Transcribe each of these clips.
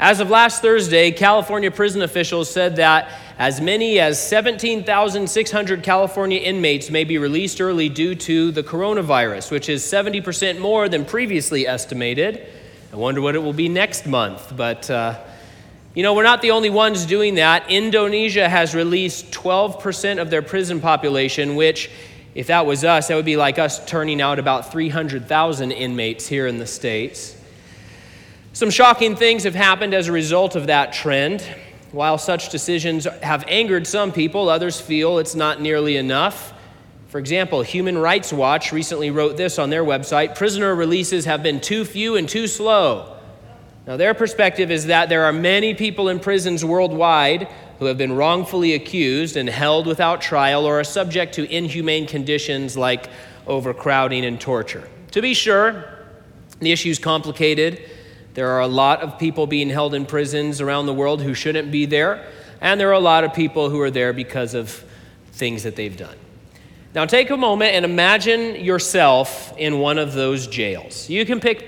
As of last Thursday, California prison officials said that as many as 17,600 California inmates may be released early due to the coronavirus, which is 70% more than previously estimated. I wonder what it will be next month, but uh, you know, we're not the only ones doing that. Indonesia has released 12% of their prison population, which, if that was us, that would be like us turning out about 300,000 inmates here in the States. Some shocking things have happened as a result of that trend. While such decisions have angered some people, others feel it's not nearly enough. For example, Human Rights Watch recently wrote this on their website prisoner releases have been too few and too slow. Now, their perspective is that there are many people in prisons worldwide who have been wrongfully accused and held without trial or are subject to inhumane conditions like overcrowding and torture. To be sure, the issue is complicated there are a lot of people being held in prisons around the world who shouldn't be there, and there are a lot of people who are there because of things that they've done. Now, take a moment and imagine yourself in one of those jails. You can pick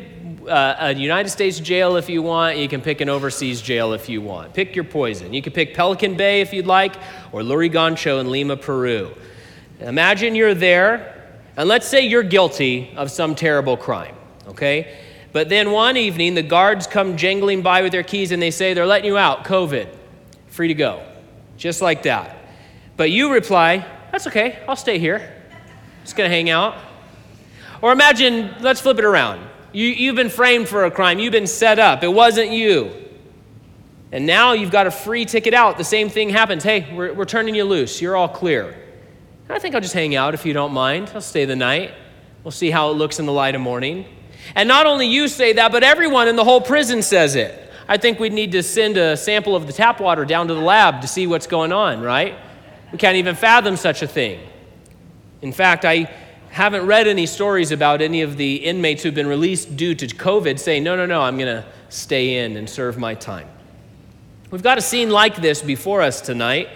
uh, a United States jail if you want, you can pick an overseas jail if you want. Pick your poison. You can pick Pelican Bay if you'd like, or Lurigancho in Lima, Peru. Imagine you're there, and let's say you're guilty of some terrible crime, okay? But then one evening, the guards come jangling by with their keys and they say, They're letting you out, COVID, free to go. Just like that. But you reply, That's okay, I'll stay here. Just gonna hang out. Or imagine, let's flip it around. You, you've been framed for a crime, you've been set up, it wasn't you. And now you've got a free ticket out. The same thing happens. Hey, we're, we're turning you loose. You're all clear. I think I'll just hang out if you don't mind. I'll stay the night. We'll see how it looks in the light of morning. And not only you say that, but everyone in the whole prison says it. I think we need to send a sample of the tap water down to the lab to see what's going on, right? We can't even fathom such a thing. In fact, I haven't read any stories about any of the inmates who've been released due to COVID saying, no, no, no, I'm going to stay in and serve my time. We've got a scene like this before us tonight.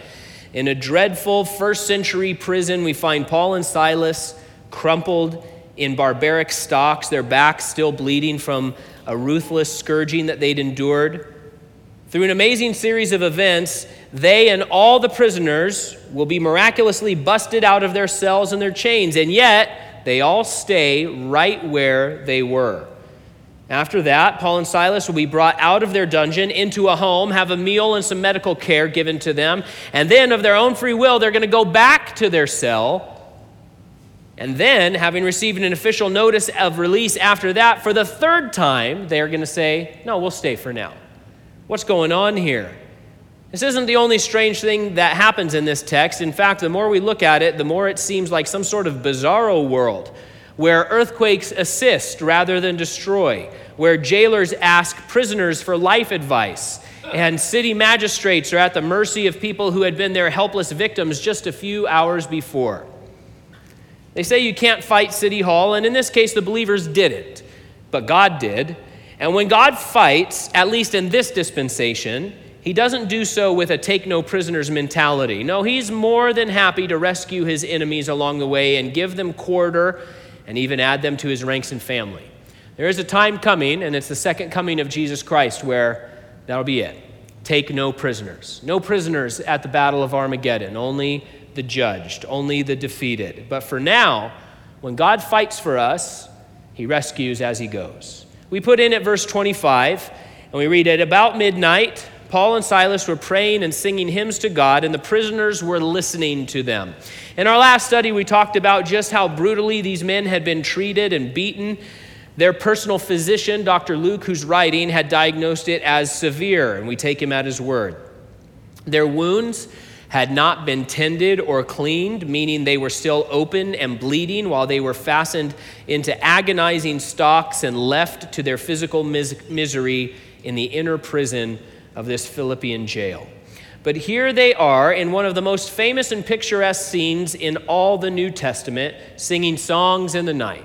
In a dreadful first century prison, we find Paul and Silas crumpled in barbaric stocks, their backs still bleeding from a ruthless scourging that they'd endured. Through an amazing series of events, they and all the prisoners will be miraculously busted out of their cells and their chains, and yet they all stay right where they were. After that, Paul and Silas will be brought out of their dungeon into a home, have a meal and some medical care given to them, and then of their own free will, they're going to go back to their cell and then, having received an official notice of release after that, for the third time, they're going to say, No, we'll stay for now. What's going on here? This isn't the only strange thing that happens in this text. In fact, the more we look at it, the more it seems like some sort of bizarro world where earthquakes assist rather than destroy, where jailers ask prisoners for life advice, and city magistrates are at the mercy of people who had been their helpless victims just a few hours before. They say you can't fight City Hall, and in this case, the believers didn't, but God did. And when God fights, at least in this dispensation, he doesn't do so with a take no prisoners mentality. No, he's more than happy to rescue his enemies along the way and give them quarter and even add them to his ranks and family. There is a time coming, and it's the second coming of Jesus Christ, where that'll be it. Take no prisoners. No prisoners at the Battle of Armageddon, only the judged, only the defeated. But for now, when God fights for us, he rescues as he goes. We put in at verse 25, and we read at about midnight, Paul and Silas were praying and singing hymns to God, and the prisoners were listening to them. In our last study, we talked about just how brutally these men had been treated and beaten. Their personal physician, Dr. Luke, who's writing, had diagnosed it as severe, and we take him at his word. Their wounds had not been tended or cleaned, meaning they were still open and bleeding while they were fastened into agonizing stocks and left to their physical mis- misery in the inner prison of this Philippian jail. But here they are in one of the most famous and picturesque scenes in all the New Testament, singing songs in the night.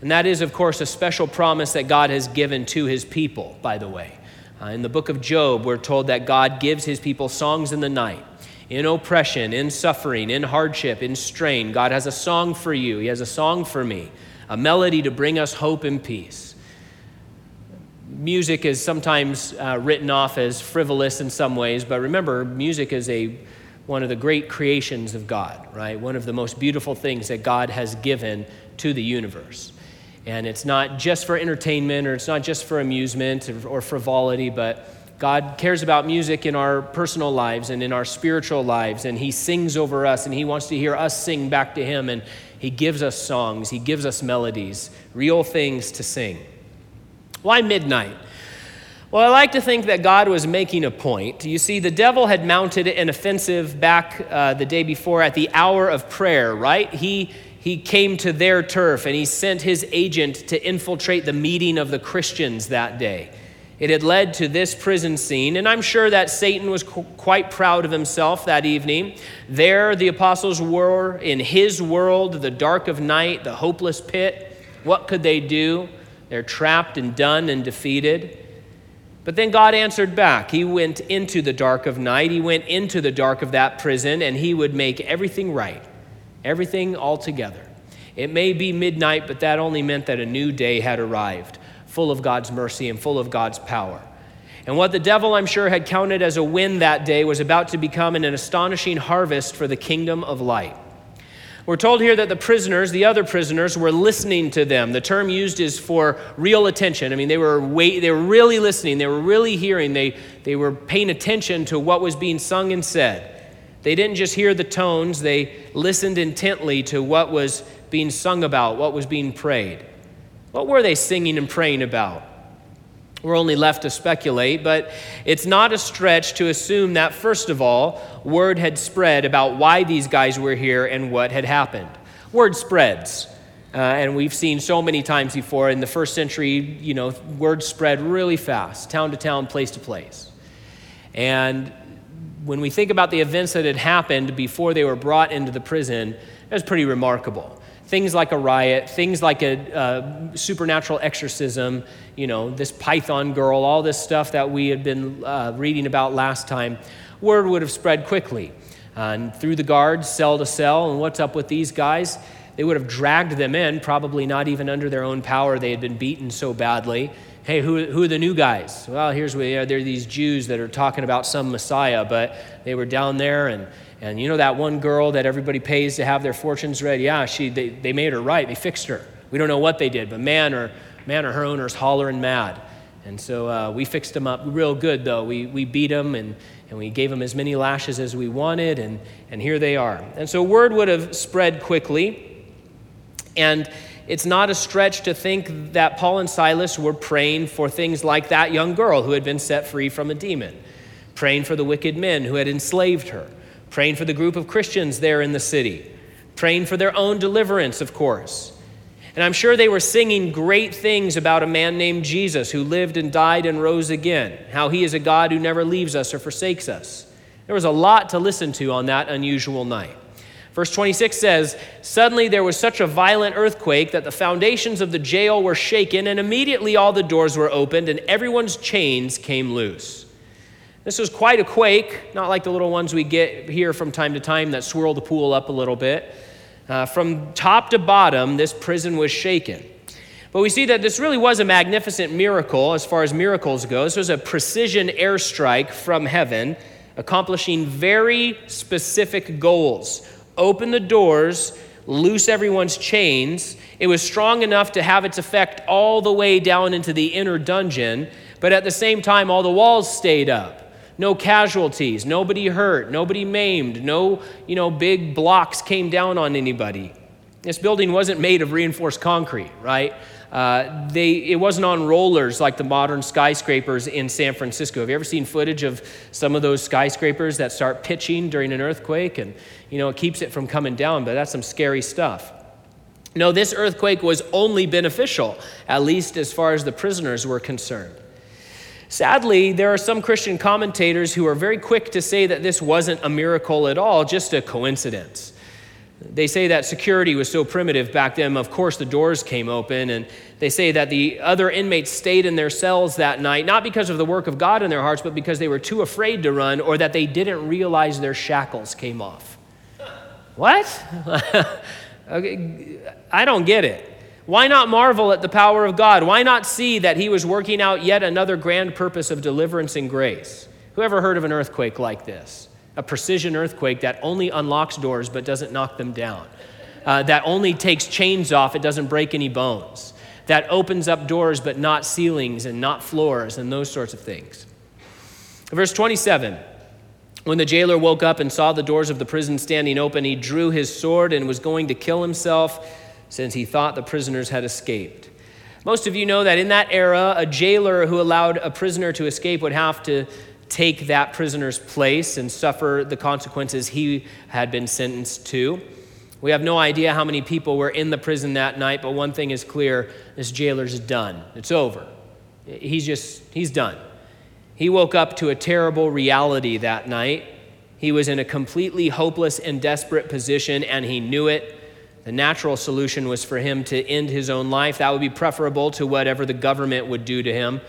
And that is, of course, a special promise that God has given to his people, by the way. Uh, in the book of Job, we're told that God gives his people songs in the night in oppression, in suffering, in hardship, in strain. God has a song for you. He has a song for me, a melody to bring us hope and peace. music is sometimes uh, written off as frivolous in some ways, but remember, music is a one of the great creations of God, right? One of the most beautiful things that God has given to the universe. And it's not just for entertainment or it's not just for amusement or, or frivolity, but God cares about music in our personal lives and in our spiritual lives, and He sings over us, and He wants to hear us sing back to Him, and He gives us songs, He gives us melodies, real things to sing. Why midnight? Well, I like to think that God was making a point. You see, the devil had mounted an offensive back uh, the day before at the hour of prayer, right? He, he came to their turf and he sent his agent to infiltrate the meeting of the Christians that day. It had led to this prison scene, and I'm sure that Satan was qu- quite proud of himself that evening. There, the apostles were in his world, the dark of night, the hopeless pit. What could they do? They're trapped and done and defeated. But then God answered back. He went into the dark of night, He went into the dark of that prison, and He would make everything right, everything all together. It may be midnight, but that only meant that a new day had arrived full of God's mercy and full of God's power. And what the devil, I'm sure, had counted as a win that day was about to become an astonishing harvest for the kingdom of light. We're told here that the prisoners, the other prisoners, were listening to them. The term used is for real attention. I mean, they were, wait, they were really listening, they were really hearing, they, they were paying attention to what was being sung and said. They didn't just hear the tones, they listened intently to what was being sung about, what was being prayed. What were they singing and praying about? We're only left to speculate, but it's not a stretch to assume that, first of all, word had spread about why these guys were here and what had happened. Word spreads. Uh, and we've seen so many times before in the first century, you know, word spread really fast, town to town, place to place. And when we think about the events that had happened before they were brought into the prison, it was pretty remarkable things like a riot, things like a, a supernatural exorcism, you know, this Python girl, all this stuff that we had been uh, reading about last time, word would have spread quickly. And through the guards, cell to cell, and what's up with these guys? They would have dragged them in, probably not even under their own power. They had been beaten so badly. Hey, who, who are the new guys? Well, here's where they are. They're these Jews that are talking about some Messiah, but they were down there and and you know that one girl that everybody pays to have their fortunes read? Yeah, she, they, they made her right. They fixed her. We don't know what they did, but man or, man or her owner's hollering mad. And so uh, we fixed them up real good, though. We, we beat them and, and we gave them as many lashes as we wanted, and, and here they are. And so word would have spread quickly. And it's not a stretch to think that Paul and Silas were praying for things like that young girl who had been set free from a demon, praying for the wicked men who had enslaved her praying for the group of Christians there in the city, praying for their own deliverance, of course. And I'm sure they were singing great things about a man named Jesus who lived and died and rose again, how he is a God who never leaves us or forsakes us. There was a lot to listen to on that unusual night. Verse 26 says, Suddenly there was such a violent earthquake that the foundations of the jail were shaken, and immediately all the doors were opened, and everyone's chains came loose. This was quite a quake, not like the little ones we get here from time to time that swirl the pool up a little bit. Uh, from top to bottom, this prison was shaken. But we see that this really was a magnificent miracle as far as miracles go. This was a precision airstrike from heaven, accomplishing very specific goals. Open the doors, loose everyone's chains. It was strong enough to have its effect all the way down into the inner dungeon, but at the same time, all the walls stayed up no casualties, nobody hurt, nobody maimed, no, you know, big blocks came down on anybody. This building wasn't made of reinforced concrete, right? Uh, they, it wasn't on rollers like the modern skyscrapers in San Francisco. Have you ever seen footage of some of those skyscrapers that start pitching during an earthquake? And, you know, it keeps it from coming down, but that's some scary stuff. No, this earthquake was only beneficial, at least as far as the prisoners were concerned. Sadly, there are some Christian commentators who are very quick to say that this wasn't a miracle at all, just a coincidence. They say that security was so primitive back then, of course, the doors came open, and they say that the other inmates stayed in their cells that night, not because of the work of God in their hearts, but because they were too afraid to run or that they didn't realize their shackles came off. What? okay, I don't get it. Why not marvel at the power of God? Why not see that He was working out yet another grand purpose of deliverance and grace? Who ever heard of an earthquake like this? A precision earthquake that only unlocks doors but doesn't knock them down, uh, that only takes chains off, it doesn't break any bones, that opens up doors but not ceilings and not floors and those sorts of things. Verse 27 When the jailer woke up and saw the doors of the prison standing open, he drew his sword and was going to kill himself since he thought the prisoners had escaped. Most of you know that in that era, a jailer who allowed a prisoner to escape would have to take that prisoner's place and suffer the consequences he had been sentenced to. We have no idea how many people were in the prison that night, but one thing is clear this jailer's done. It's over. He's just, he's done. He woke up to a terrible reality that night. He was in a completely hopeless and desperate position, and he knew it. The natural solution was for him to end his own life. That would be preferable to whatever the government would do to him.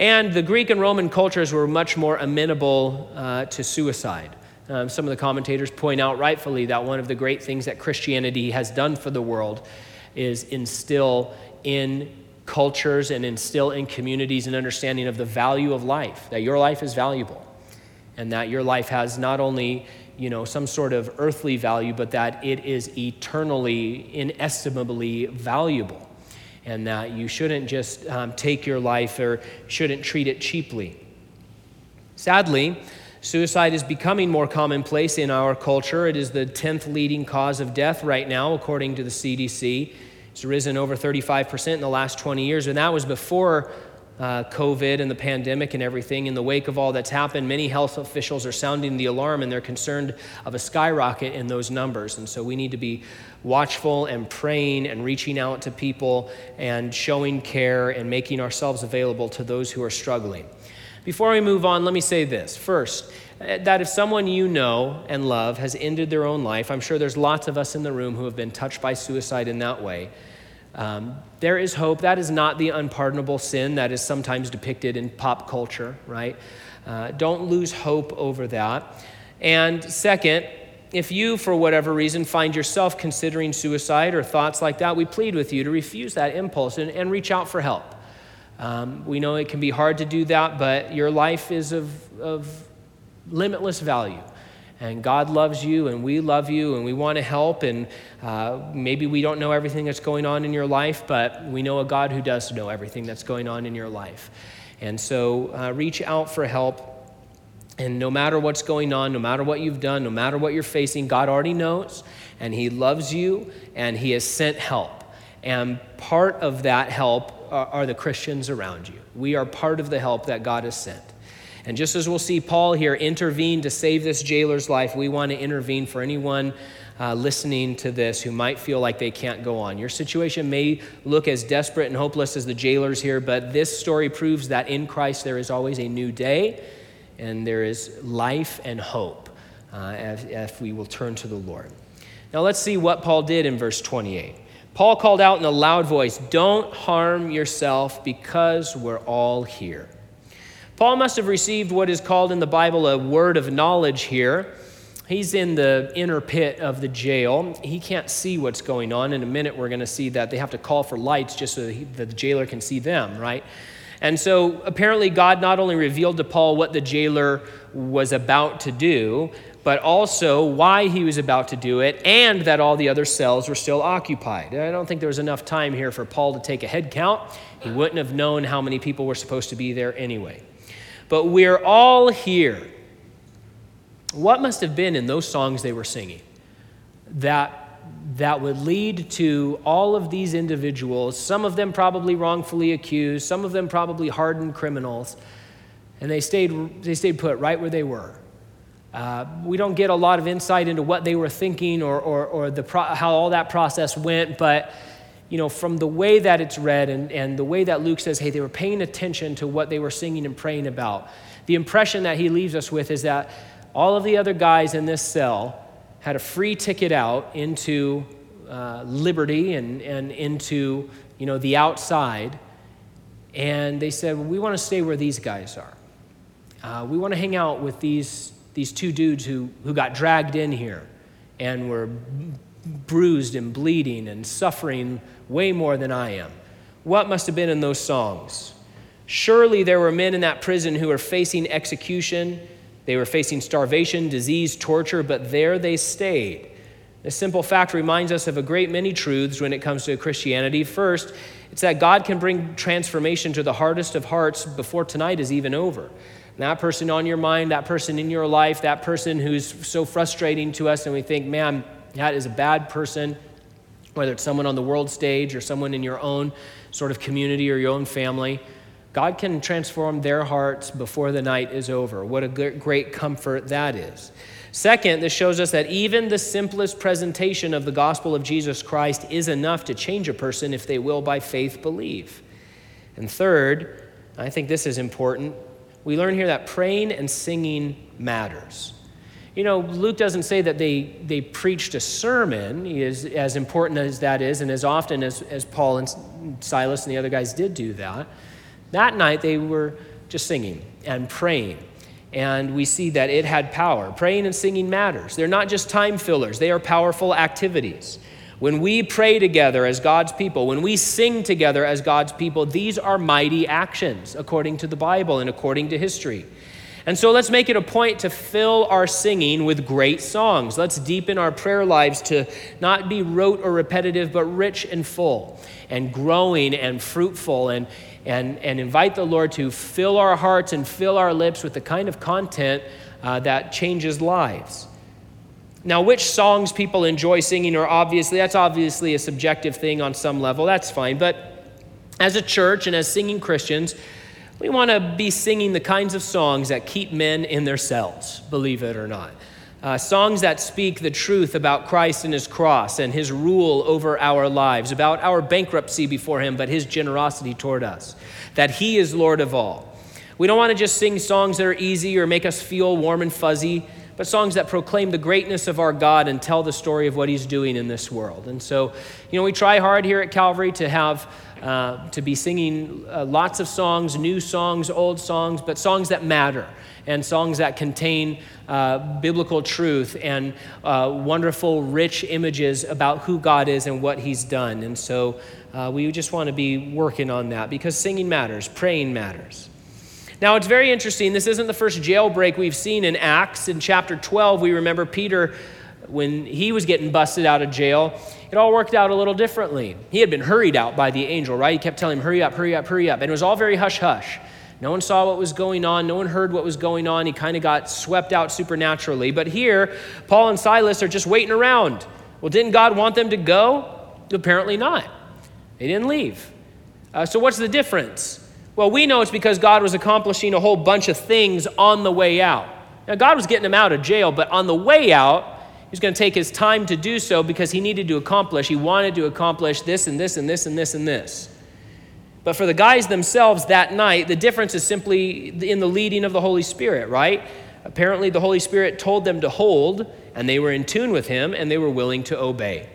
And the Greek and Roman cultures were much more amenable uh, to suicide. Um, some of the commentators point out rightfully that one of the great things that Christianity has done for the world is instill in cultures and instill in communities an understanding of the value of life, that your life is valuable, and that your life has not only you know, some sort of earthly value, but that it is eternally, inestimably valuable. And that you shouldn't just um, take your life or shouldn't treat it cheaply. Sadly, suicide is becoming more commonplace in our culture. It is the 10th leading cause of death right now, according to the CDC. It's risen over 35% in the last 20 years, and that was before uh, COVID and the pandemic and everything, in the wake of all that's happened, many health officials are sounding the alarm and they're concerned of a skyrocket in those numbers. And so we need to be watchful and praying and reaching out to people and showing care and making ourselves available to those who are struggling. Before we move on, let me say this. First, that if someone you know and love has ended their own life, I'm sure there's lots of us in the room who have been touched by suicide in that way. Um, there is hope. That is not the unpardonable sin that is sometimes depicted in pop culture, right? Uh, don't lose hope over that. And second, if you, for whatever reason, find yourself considering suicide or thoughts like that, we plead with you to refuse that impulse and, and reach out for help. Um, we know it can be hard to do that, but your life is of, of limitless value and God loves you, and we love you, and we want to help. And uh, maybe we don't know everything that's going on in your life, but we know a God who does know everything that's going on in your life. And so uh, reach out for help. And no matter what's going on, no matter what you've done, no matter what you're facing, God already knows, and He loves you, and He has sent help. And part of that help are, are the Christians around you. We are part of the help that God has sent. And just as we'll see Paul here intervene to save this jailer's life, we want to intervene for anyone uh, listening to this who might feel like they can't go on. Your situation may look as desperate and hopeless as the jailer's here, but this story proves that in Christ there is always a new day and there is life and hope uh, if, if we will turn to the Lord. Now let's see what Paul did in verse 28. Paul called out in a loud voice, Don't harm yourself because we're all here. Paul must have received what is called in the Bible a word of knowledge here. He's in the inner pit of the jail. He can't see what's going on. In a minute, we're going to see that they have to call for lights just so that the jailer can see them, right? And so apparently, God not only revealed to Paul what the jailer was about to do, but also why he was about to do it, and that all the other cells were still occupied. I don't think there was enough time here for Paul to take a head count. He wouldn't have known how many people were supposed to be there anyway but we're all here. What must have been in those songs they were singing that, that would lead to all of these individuals, some of them probably wrongfully accused, some of them probably hardened criminals, and they stayed, they stayed put right where they were. Uh, we don't get a lot of insight into what they were thinking or, or, or the pro- how all that process went, but you know, from the way that it's read and, and the way that Luke says, hey, they were paying attention to what they were singing and praying about, the impression that he leaves us with is that all of the other guys in this cell had a free ticket out into uh, liberty and, and into, you know, the outside. And they said, well, we want to stay where these guys are. Uh, we want to hang out with these, these two dudes who, who got dragged in here and were bruised and bleeding and suffering way more than I am. What must have been in those songs? Surely there were men in that prison who were facing execution. They were facing starvation, disease, torture, but there they stayed. This simple fact reminds us of a great many truths when it comes to Christianity. First, it's that God can bring transformation to the hardest of hearts before tonight is even over. And that person on your mind, that person in your life, that person who's so frustrating to us, and we think, man, that is a bad person, whether it's someone on the world stage or someone in your own sort of community or your own family. God can transform their hearts before the night is over. What a great comfort that is. Second, this shows us that even the simplest presentation of the gospel of Jesus Christ is enough to change a person if they will, by faith, believe. And third, I think this is important, we learn here that praying and singing matters. You know, Luke doesn't say that they, they preached a sermon, is, as important as that is, and as often as, as Paul and Silas and the other guys did do that. That night, they were just singing and praying and we see that it had power. Praying and singing matters. They're not just time fillers, they are powerful activities. When we pray together as God's people, when we sing together as God's people, these are mighty actions according to the Bible and according to history. And so let's make it a point to fill our singing with great songs. Let's deepen our prayer lives to not be rote or repetitive, but rich and full and growing and fruitful and, and, and invite the Lord to fill our hearts and fill our lips with the kind of content uh, that changes lives. Now, which songs people enjoy singing are obviously, that's obviously a subjective thing on some level, that's fine. But as a church and as singing Christians, we want to be singing the kinds of songs that keep men in their cells, believe it or not. Uh, songs that speak the truth about Christ and his cross and his rule over our lives, about our bankruptcy before him, but his generosity toward us, that he is Lord of all. We don't want to just sing songs that are easy or make us feel warm and fuzzy, but songs that proclaim the greatness of our God and tell the story of what he's doing in this world. And so, you know, we try hard here at Calvary to have. Uh, to be singing uh, lots of songs, new songs, old songs, but songs that matter and songs that contain uh, biblical truth and uh, wonderful, rich images about who God is and what He's done. And so uh, we just want to be working on that because singing matters, praying matters. Now, it's very interesting. This isn't the first jailbreak we've seen in Acts. In chapter 12, we remember Peter, when he was getting busted out of jail, it all worked out a little differently. He had been hurried out by the angel, right? He kept telling him, hurry up, hurry up, hurry up. And it was all very hush hush. No one saw what was going on. No one heard what was going on. He kind of got swept out supernaturally. But here, Paul and Silas are just waiting around. Well, didn't God want them to go? Apparently not. They didn't leave. Uh, so, what's the difference? Well, we know it's because God was accomplishing a whole bunch of things on the way out. Now, God was getting them out of jail, but on the way out, He was going to take His time to do so because He needed to accomplish, He wanted to accomplish this and this and this and this and this. But for the guys themselves that night, the difference is simply in the leading of the Holy Spirit, right? Apparently, the Holy Spirit told them to hold, and they were in tune with Him, and they were willing to obey.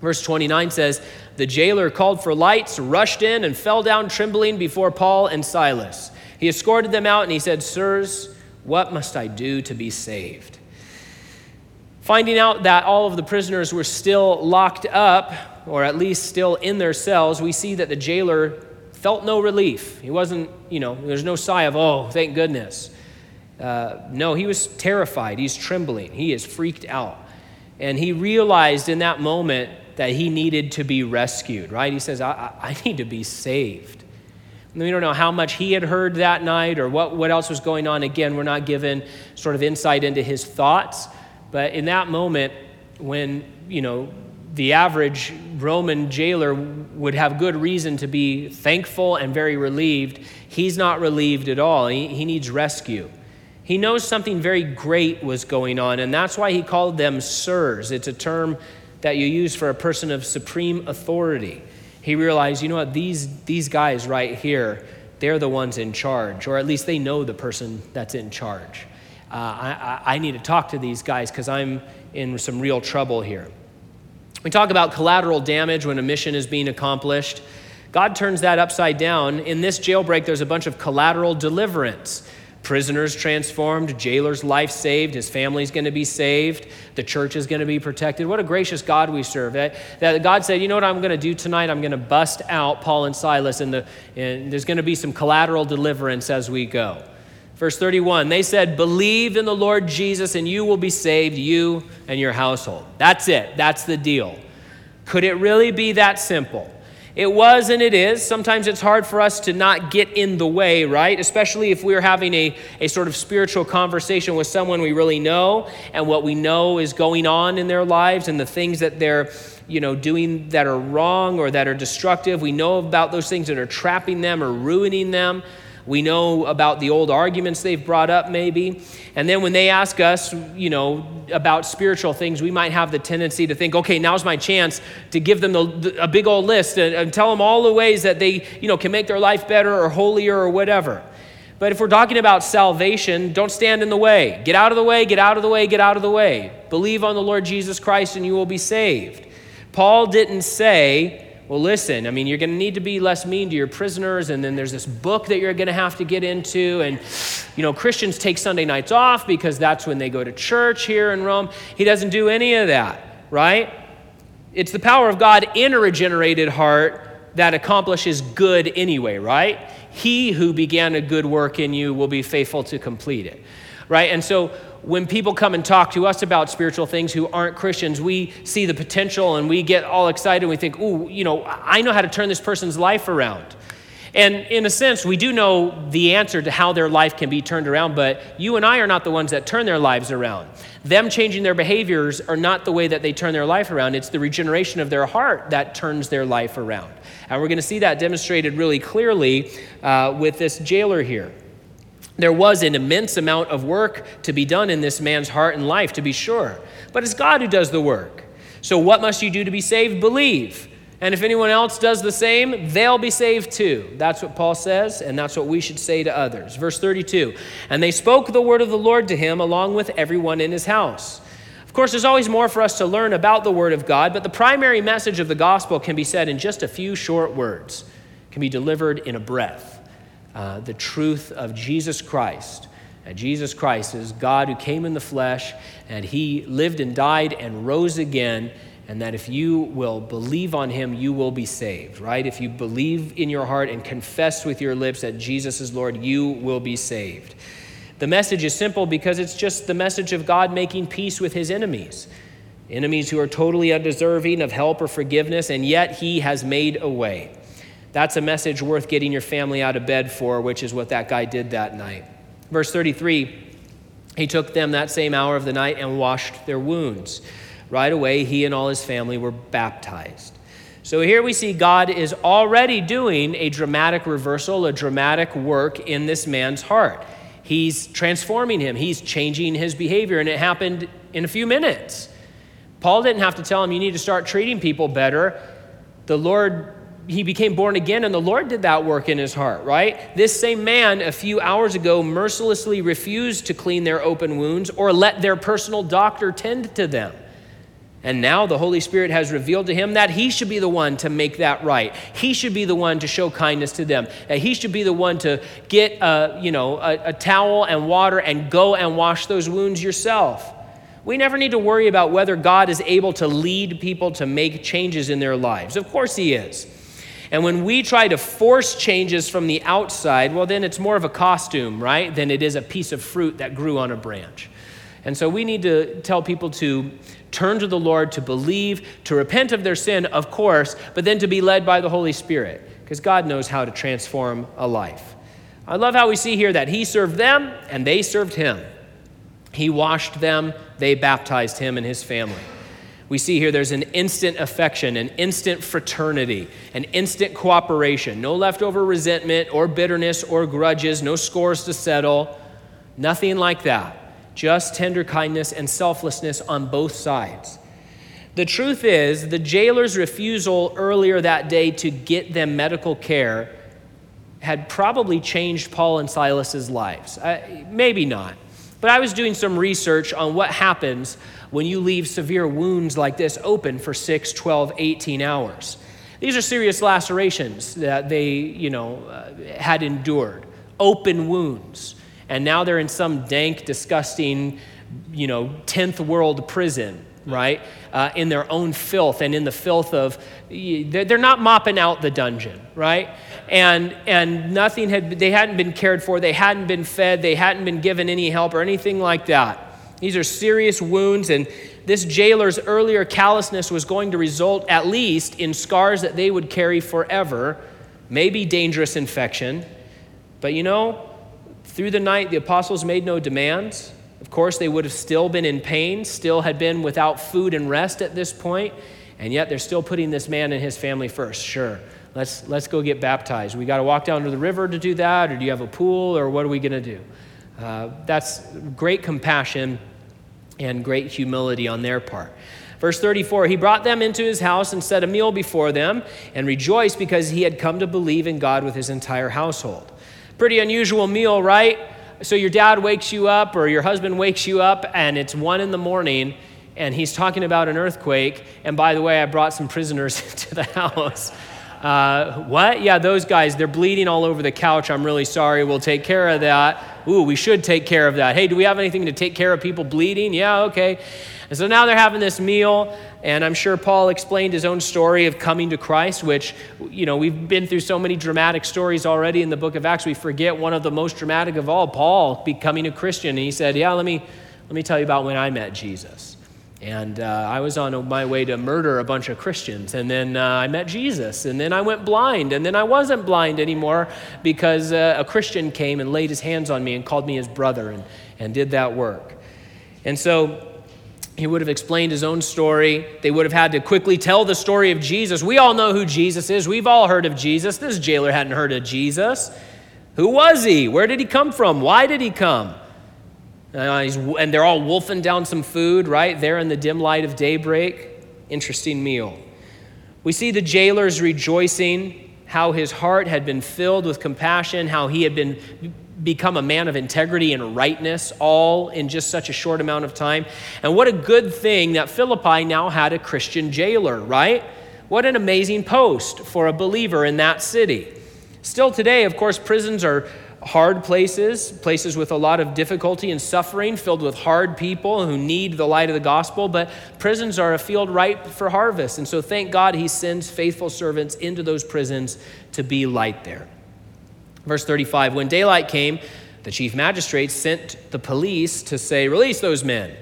Verse 29 says, The jailer called for lights, rushed in, and fell down trembling before Paul and Silas. He escorted them out, and he said, Sirs, what must I do to be saved? Finding out that all of the prisoners were still locked up, or at least still in their cells, we see that the jailer felt no relief. He wasn't, you know, there's no sigh of, oh, thank goodness. Uh, no, he was terrified. He's trembling. He is freaked out. And he realized in that moment that he needed to be rescued, right? He says, I, I need to be saved. And we don't know how much he had heard that night or what, what else was going on. Again, we're not given sort of insight into his thoughts. But in that moment, when, you know, the average Roman jailer would have good reason to be thankful and very relieved. He's not relieved at all. He, he needs rescue. He knows something very great was going on, and that's why he called them sirs. It's a term that you use for a person of supreme authority. He realized, you know what, these, these guys right here, they're the ones in charge, or at least they know the person that's in charge. Uh, I, I need to talk to these guys because I'm in some real trouble here. We talk about collateral damage when a mission is being accomplished. God turns that upside down. In this jailbreak, there's a bunch of collateral deliverance. Prisoners transformed, jailer's life saved, his family's going to be saved, the church is going to be protected. What a gracious God we serve. That, that God said, you know what I'm going to do tonight? I'm going to bust out Paul and Silas, and, the, and there's going to be some collateral deliverance as we go. Verse 31 they said, Believe in the Lord Jesus, and you will be saved, you and your household. That's it, that's the deal. Could it really be that simple? It was and it is. Sometimes it's hard for us to not get in the way, right? Especially if we're having a, a sort of spiritual conversation with someone we really know and what we know is going on in their lives and the things that they're you know doing that are wrong or that are destructive we know about those things that are trapping them or ruining them we know about the old arguments they've brought up, maybe. And then when they ask us, you know, about spiritual things, we might have the tendency to think, okay, now's my chance to give them the, the, a big old list and, and tell them all the ways that they, you know, can make their life better or holier or whatever. But if we're talking about salvation, don't stand in the way. Get out of the way, get out of the way, get out of the way. Believe on the Lord Jesus Christ and you will be saved. Paul didn't say, well, listen, I mean, you're going to need to be less mean to your prisoners, and then there's this book that you're going to have to get into. And, you know, Christians take Sunday nights off because that's when they go to church here in Rome. He doesn't do any of that, right? It's the power of God in a regenerated heart that accomplishes good anyway, right? He who began a good work in you will be faithful to complete it, right? And so when people come and talk to us about spiritual things who aren't Christians, we see the potential and we get all excited and we think, ooh, you know, I know how to turn this person's life around. And in a sense, we do know the answer to how their life can be turned around, but you and I are not the ones that turn their lives around. Them changing their behaviors are not the way that they turn their life around. It's the regeneration of their heart that turns their life around. And we're going to see that demonstrated really clearly uh, with this jailer here. There was an immense amount of work to be done in this man's heart and life, to be sure. But it's God who does the work. So, what must you do to be saved? Believe. And if anyone else does the same, they'll be saved too. That's what Paul says, and that's what we should say to others. Verse 32 And they spoke the word of the Lord to him along with everyone in his house. Of course, there's always more for us to learn about the word of God, but the primary message of the gospel can be said in just a few short words, can be delivered in a breath. Uh, the truth of Jesus Christ. And Jesus Christ is God who came in the flesh, and he lived and died and rose again, and that if you will believe on him, you will be saved, right? If you believe in your heart and confess with your lips that Jesus is Lord, you will be saved. The message is simple because it's just the message of God making peace with his enemies. Enemies who are totally undeserving of help or forgiveness, and yet he has made a way. That's a message worth getting your family out of bed for, which is what that guy did that night. Verse 33 He took them that same hour of the night and washed their wounds. Right away, he and all his family were baptized. So here we see God is already doing a dramatic reversal, a dramatic work in this man's heart. He's transforming him, he's changing his behavior, and it happened in a few minutes. Paul didn't have to tell him, You need to start treating people better. The Lord he became born again, and the Lord did that work in his heart, right? This same man, a few hours ago, mercilessly refused to clean their open wounds or let their personal doctor tend to them. And now the Holy Spirit has revealed to him that he should be the one to make that right. He should be the one to show kindness to them. That he should be the one to get a, you know, a, a towel and water and go and wash those wounds yourself. We never need to worry about whether God is able to lead people to make changes in their lives. Of course, he is. And when we try to force changes from the outside, well, then it's more of a costume, right, than it is a piece of fruit that grew on a branch. And so we need to tell people to turn to the Lord, to believe, to repent of their sin, of course, but then to be led by the Holy Spirit, because God knows how to transform a life. I love how we see here that He served them and they served Him. He washed them, they baptized Him and His family. We see here there's an instant affection, an instant fraternity, an instant cooperation, no leftover resentment or bitterness or grudges, no scores to settle, nothing like that. Just tender kindness and selflessness on both sides. The truth is, the jailer's refusal earlier that day to get them medical care had probably changed Paul and Silas's lives. Uh, maybe not. But I was doing some research on what happens when you leave severe wounds like this open for 6, 12, 18 hours. These are serious lacerations that they, you know, uh, had endured, open wounds. and now they're in some dank, disgusting, you know, 10th world prison, right? Uh, in their own filth and in the filth of, they're not mopping out the dungeon, right? And, and nothing had, they hadn't been cared for, they hadn't been fed, they hadn't been given any help or anything like that. These are serious wounds, and this jailer's earlier callousness was going to result, at least, in scars that they would carry forever, maybe dangerous infection. But you know, through the night, the apostles made no demands. Of course, they would have still been in pain, still had been without food and rest at this point, and yet they're still putting this man and his family first. Sure, let's, let's go get baptized. We got to walk down to the river to do that, or do you have a pool, or what are we going to do? Uh, that's great compassion and great humility on their part. Verse 34 He brought them into his house and set a meal before them and rejoiced because he had come to believe in God with his entire household. Pretty unusual meal, right? So your dad wakes you up or your husband wakes you up and it's one in the morning and he's talking about an earthquake. And by the way, I brought some prisoners into the house. Uh, what? Yeah, those guys, they're bleeding all over the couch. I'm really sorry. We'll take care of that. Ooh, we should take care of that. Hey, do we have anything to take care of people bleeding? Yeah, okay. And so now they're having this meal, and I'm sure Paul explained his own story of coming to Christ, which, you know, we've been through so many dramatic stories already in the book of Acts. We forget one of the most dramatic of all, Paul becoming a Christian. And he said, Yeah, let me, let me tell you about when I met Jesus. And uh, I was on my way to murder a bunch of Christians. And then uh, I met Jesus. And then I went blind. And then I wasn't blind anymore because uh, a Christian came and laid his hands on me and called me his brother and, and did that work. And so he would have explained his own story. They would have had to quickly tell the story of Jesus. We all know who Jesus is. We've all heard of Jesus. This jailer hadn't heard of Jesus. Who was he? Where did he come from? Why did he come? Uh, and they're all wolfing down some food right there in the dim light of daybreak. Interesting meal. We see the jailers rejoicing how his heart had been filled with compassion, how he had been become a man of integrity and rightness all in just such a short amount of time. And what a good thing that Philippi now had a Christian jailer, right? What an amazing post for a believer in that city. Still today, of course, prisons are hard places, places with a lot of difficulty and suffering, filled with hard people who need the light of the gospel. But prisons are a field ripe for harvest. And so thank God he sends faithful servants into those prisons to be light there. Verse 35 When daylight came, the chief magistrates sent the police to say, Release those men.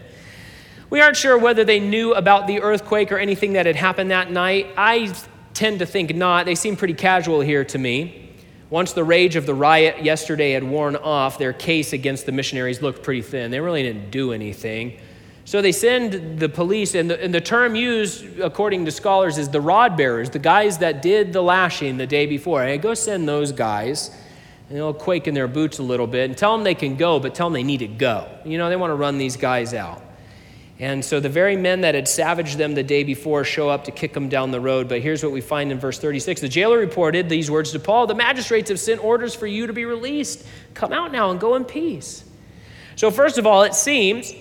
We aren't sure whether they knew about the earthquake or anything that had happened that night. I tend to think not. They seem pretty casual here to me. Once the rage of the riot yesterday had worn off, their case against the missionaries looked pretty thin. They really didn't do anything. So they send the police, and the, and the term used, according to scholars, is the rod bearers, the guys that did the lashing the day before. Hey, go send those guys, and they'll quake in their boots a little bit, and tell them they can go, but tell them they need to go. You know, they want to run these guys out. And so the very men that had savaged them the day before show up to kick them down the road. But here's what we find in verse 36 The jailer reported these words to Paul The magistrates have sent orders for you to be released. Come out now and go in peace. So, first of all, it seems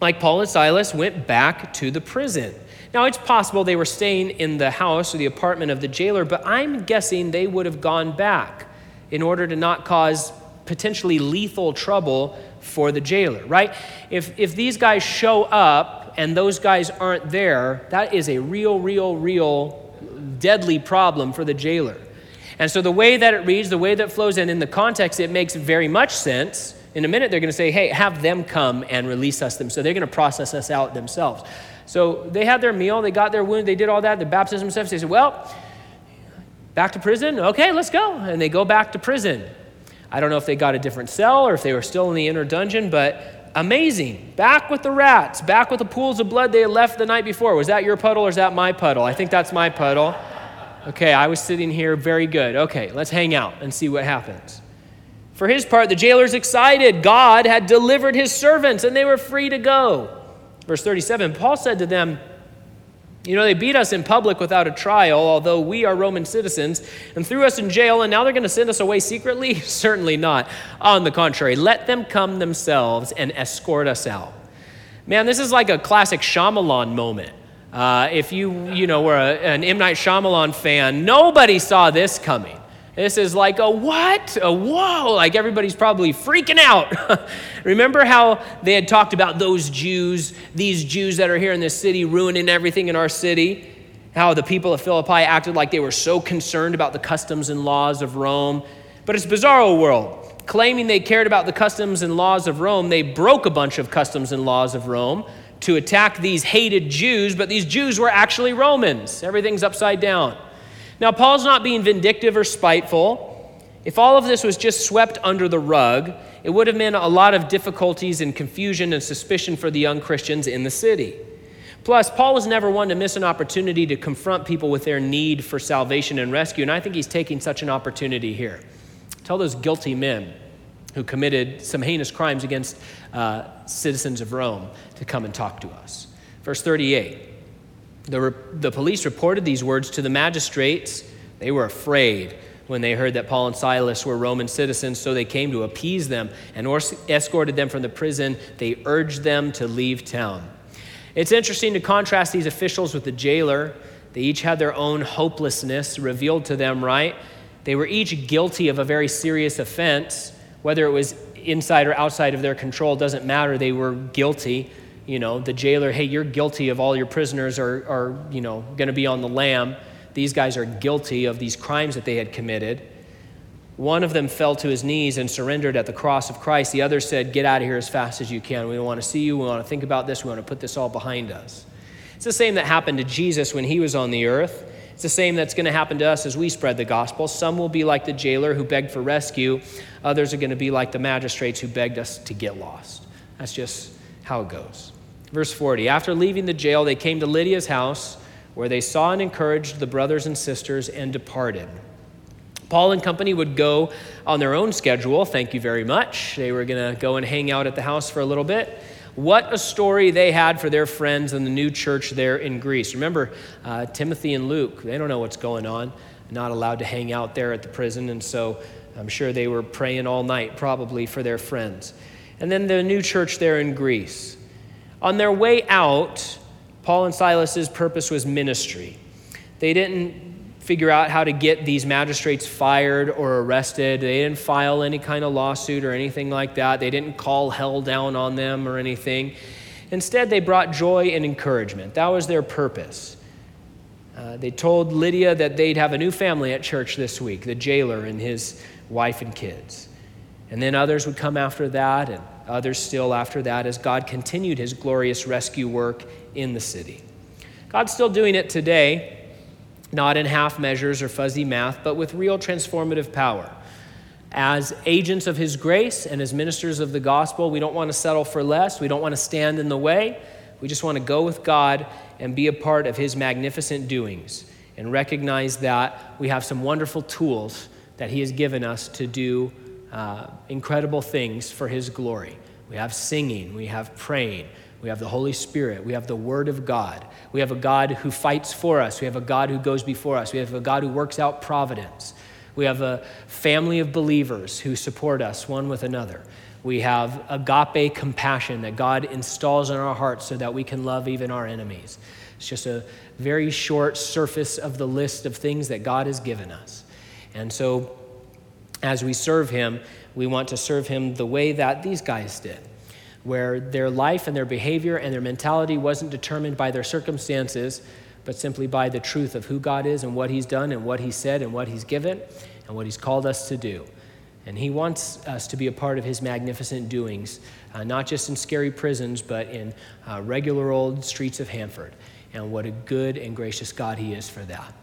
like Paul and Silas went back to the prison. Now, it's possible they were staying in the house or the apartment of the jailer, but I'm guessing they would have gone back in order to not cause potentially lethal trouble for the jailer, right? If, if these guys show up and those guys aren't there, that is a real, real, real deadly problem for the jailer. And so the way that it reads, the way that flows in, in the context, it makes very much sense. In a minute, they're going to say, hey, have them come and release us them. So they're going to process us out themselves. So they had their meal, they got their wound, they did all that, the baptism stuff. They said, well, back to prison? Okay, let's go. And they go back to prison. I don't know if they got a different cell or if they were still in the inner dungeon, but amazing. Back with the rats, back with the pools of blood they had left the night before. Was that your puddle or is that my puddle? I think that's my puddle. Okay, I was sitting here very good. Okay, let's hang out and see what happens. For his part, the jailer's excited. God had delivered his servants and they were free to go. Verse 37 Paul said to them, you know, they beat us in public without a trial, although we are Roman citizens, and threw us in jail, and now they're going to send us away secretly? Certainly not. On the contrary, let them come themselves and escort us out. Man, this is like a classic Shyamalan moment. Uh, if you, you know, were a, an M. Night Shyamalan fan, nobody saw this coming. This is like a what? A whoa. Like everybody's probably freaking out. Remember how they had talked about those Jews, these Jews that are here in this city, ruining everything in our city? How the people of Philippi acted like they were so concerned about the customs and laws of Rome. But it's bizarro world. Claiming they cared about the customs and laws of Rome, they broke a bunch of customs and laws of Rome to attack these hated Jews, but these Jews were actually Romans. Everything's upside down. Now, Paul's not being vindictive or spiteful. If all of this was just swept under the rug, it would have meant a lot of difficulties and confusion and suspicion for the young Christians in the city. Plus, Paul was never one to miss an opportunity to confront people with their need for salvation and rescue, and I think he's taking such an opportunity here. Tell those guilty men who committed some heinous crimes against uh, citizens of Rome to come and talk to us. Verse 38 the, the police reported these words to the magistrates. They were afraid when they heard that Paul and Silas were Roman citizens, so they came to appease them and escorted them from the prison. They urged them to leave town. It's interesting to contrast these officials with the jailer. They each had their own hopelessness revealed to them, right? They were each guilty of a very serious offense. Whether it was inside or outside of their control doesn't matter. They were guilty you know, the jailer, hey, you're guilty of all your prisoners are, are you know, going to be on the lam. These guys are guilty of these crimes that they had committed. One of them fell to his knees and surrendered at the cross of Christ. The other said, Get out of here as fast as you can. We don't want to see you. We want to think about this. We want to put this all behind us. It's the same that happened to Jesus when he was on the earth. It's the same that's going to happen to us as we spread the gospel. Some will be like the jailer who begged for rescue, others are going to be like the magistrates who begged us to get lost. That's just how it goes. Verse 40 After leaving the jail, they came to Lydia's house, where they saw and encouraged the brothers and sisters and departed. Paul and company would go on their own schedule. Thank you very much. They were going to go and hang out at the house for a little bit. What a story they had for their friends in the new church there in Greece. Remember, uh, Timothy and Luke, they don't know what's going on, not allowed to hang out there at the prison, and so I'm sure they were praying all night, probably, for their friends. And then the new church there in Greece. On their way out, Paul and Silas's purpose was ministry. They didn't figure out how to get these magistrates fired or arrested. They didn't file any kind of lawsuit or anything like that. They didn't call hell down on them or anything. Instead, they brought joy and encouragement. That was their purpose. Uh, they told Lydia that they'd have a new family at church this week the jailer and his wife and kids. And then others would come after that, and others still after that, as God continued his glorious rescue work in the city. God's still doing it today, not in half measures or fuzzy math, but with real transformative power. As agents of his grace and as ministers of the gospel, we don't want to settle for less. We don't want to stand in the way. We just want to go with God and be a part of his magnificent doings and recognize that we have some wonderful tools that he has given us to do uh, incredible things for His glory. We have singing, we have praying, we have the Holy Spirit, we have the Word of God, we have a God who fights for us, we have a God who goes before us, we have a God who works out providence, we have a family of believers who support us one with another. We have agape compassion that God installs in our hearts so that we can love even our enemies. It's just a very short surface of the list of things that God has given us. And so as we serve Him, we want to serve Him the way that these guys did, where their life and their behavior and their mentality wasn't determined by their circumstances, but simply by the truth of who God is and what He's done and what He said and what He's given and what He's called us to do. And He wants us to be a part of His magnificent doings, uh, not just in scary prisons, but in uh, regular old streets of Hanford. And what a good and gracious God He is for that.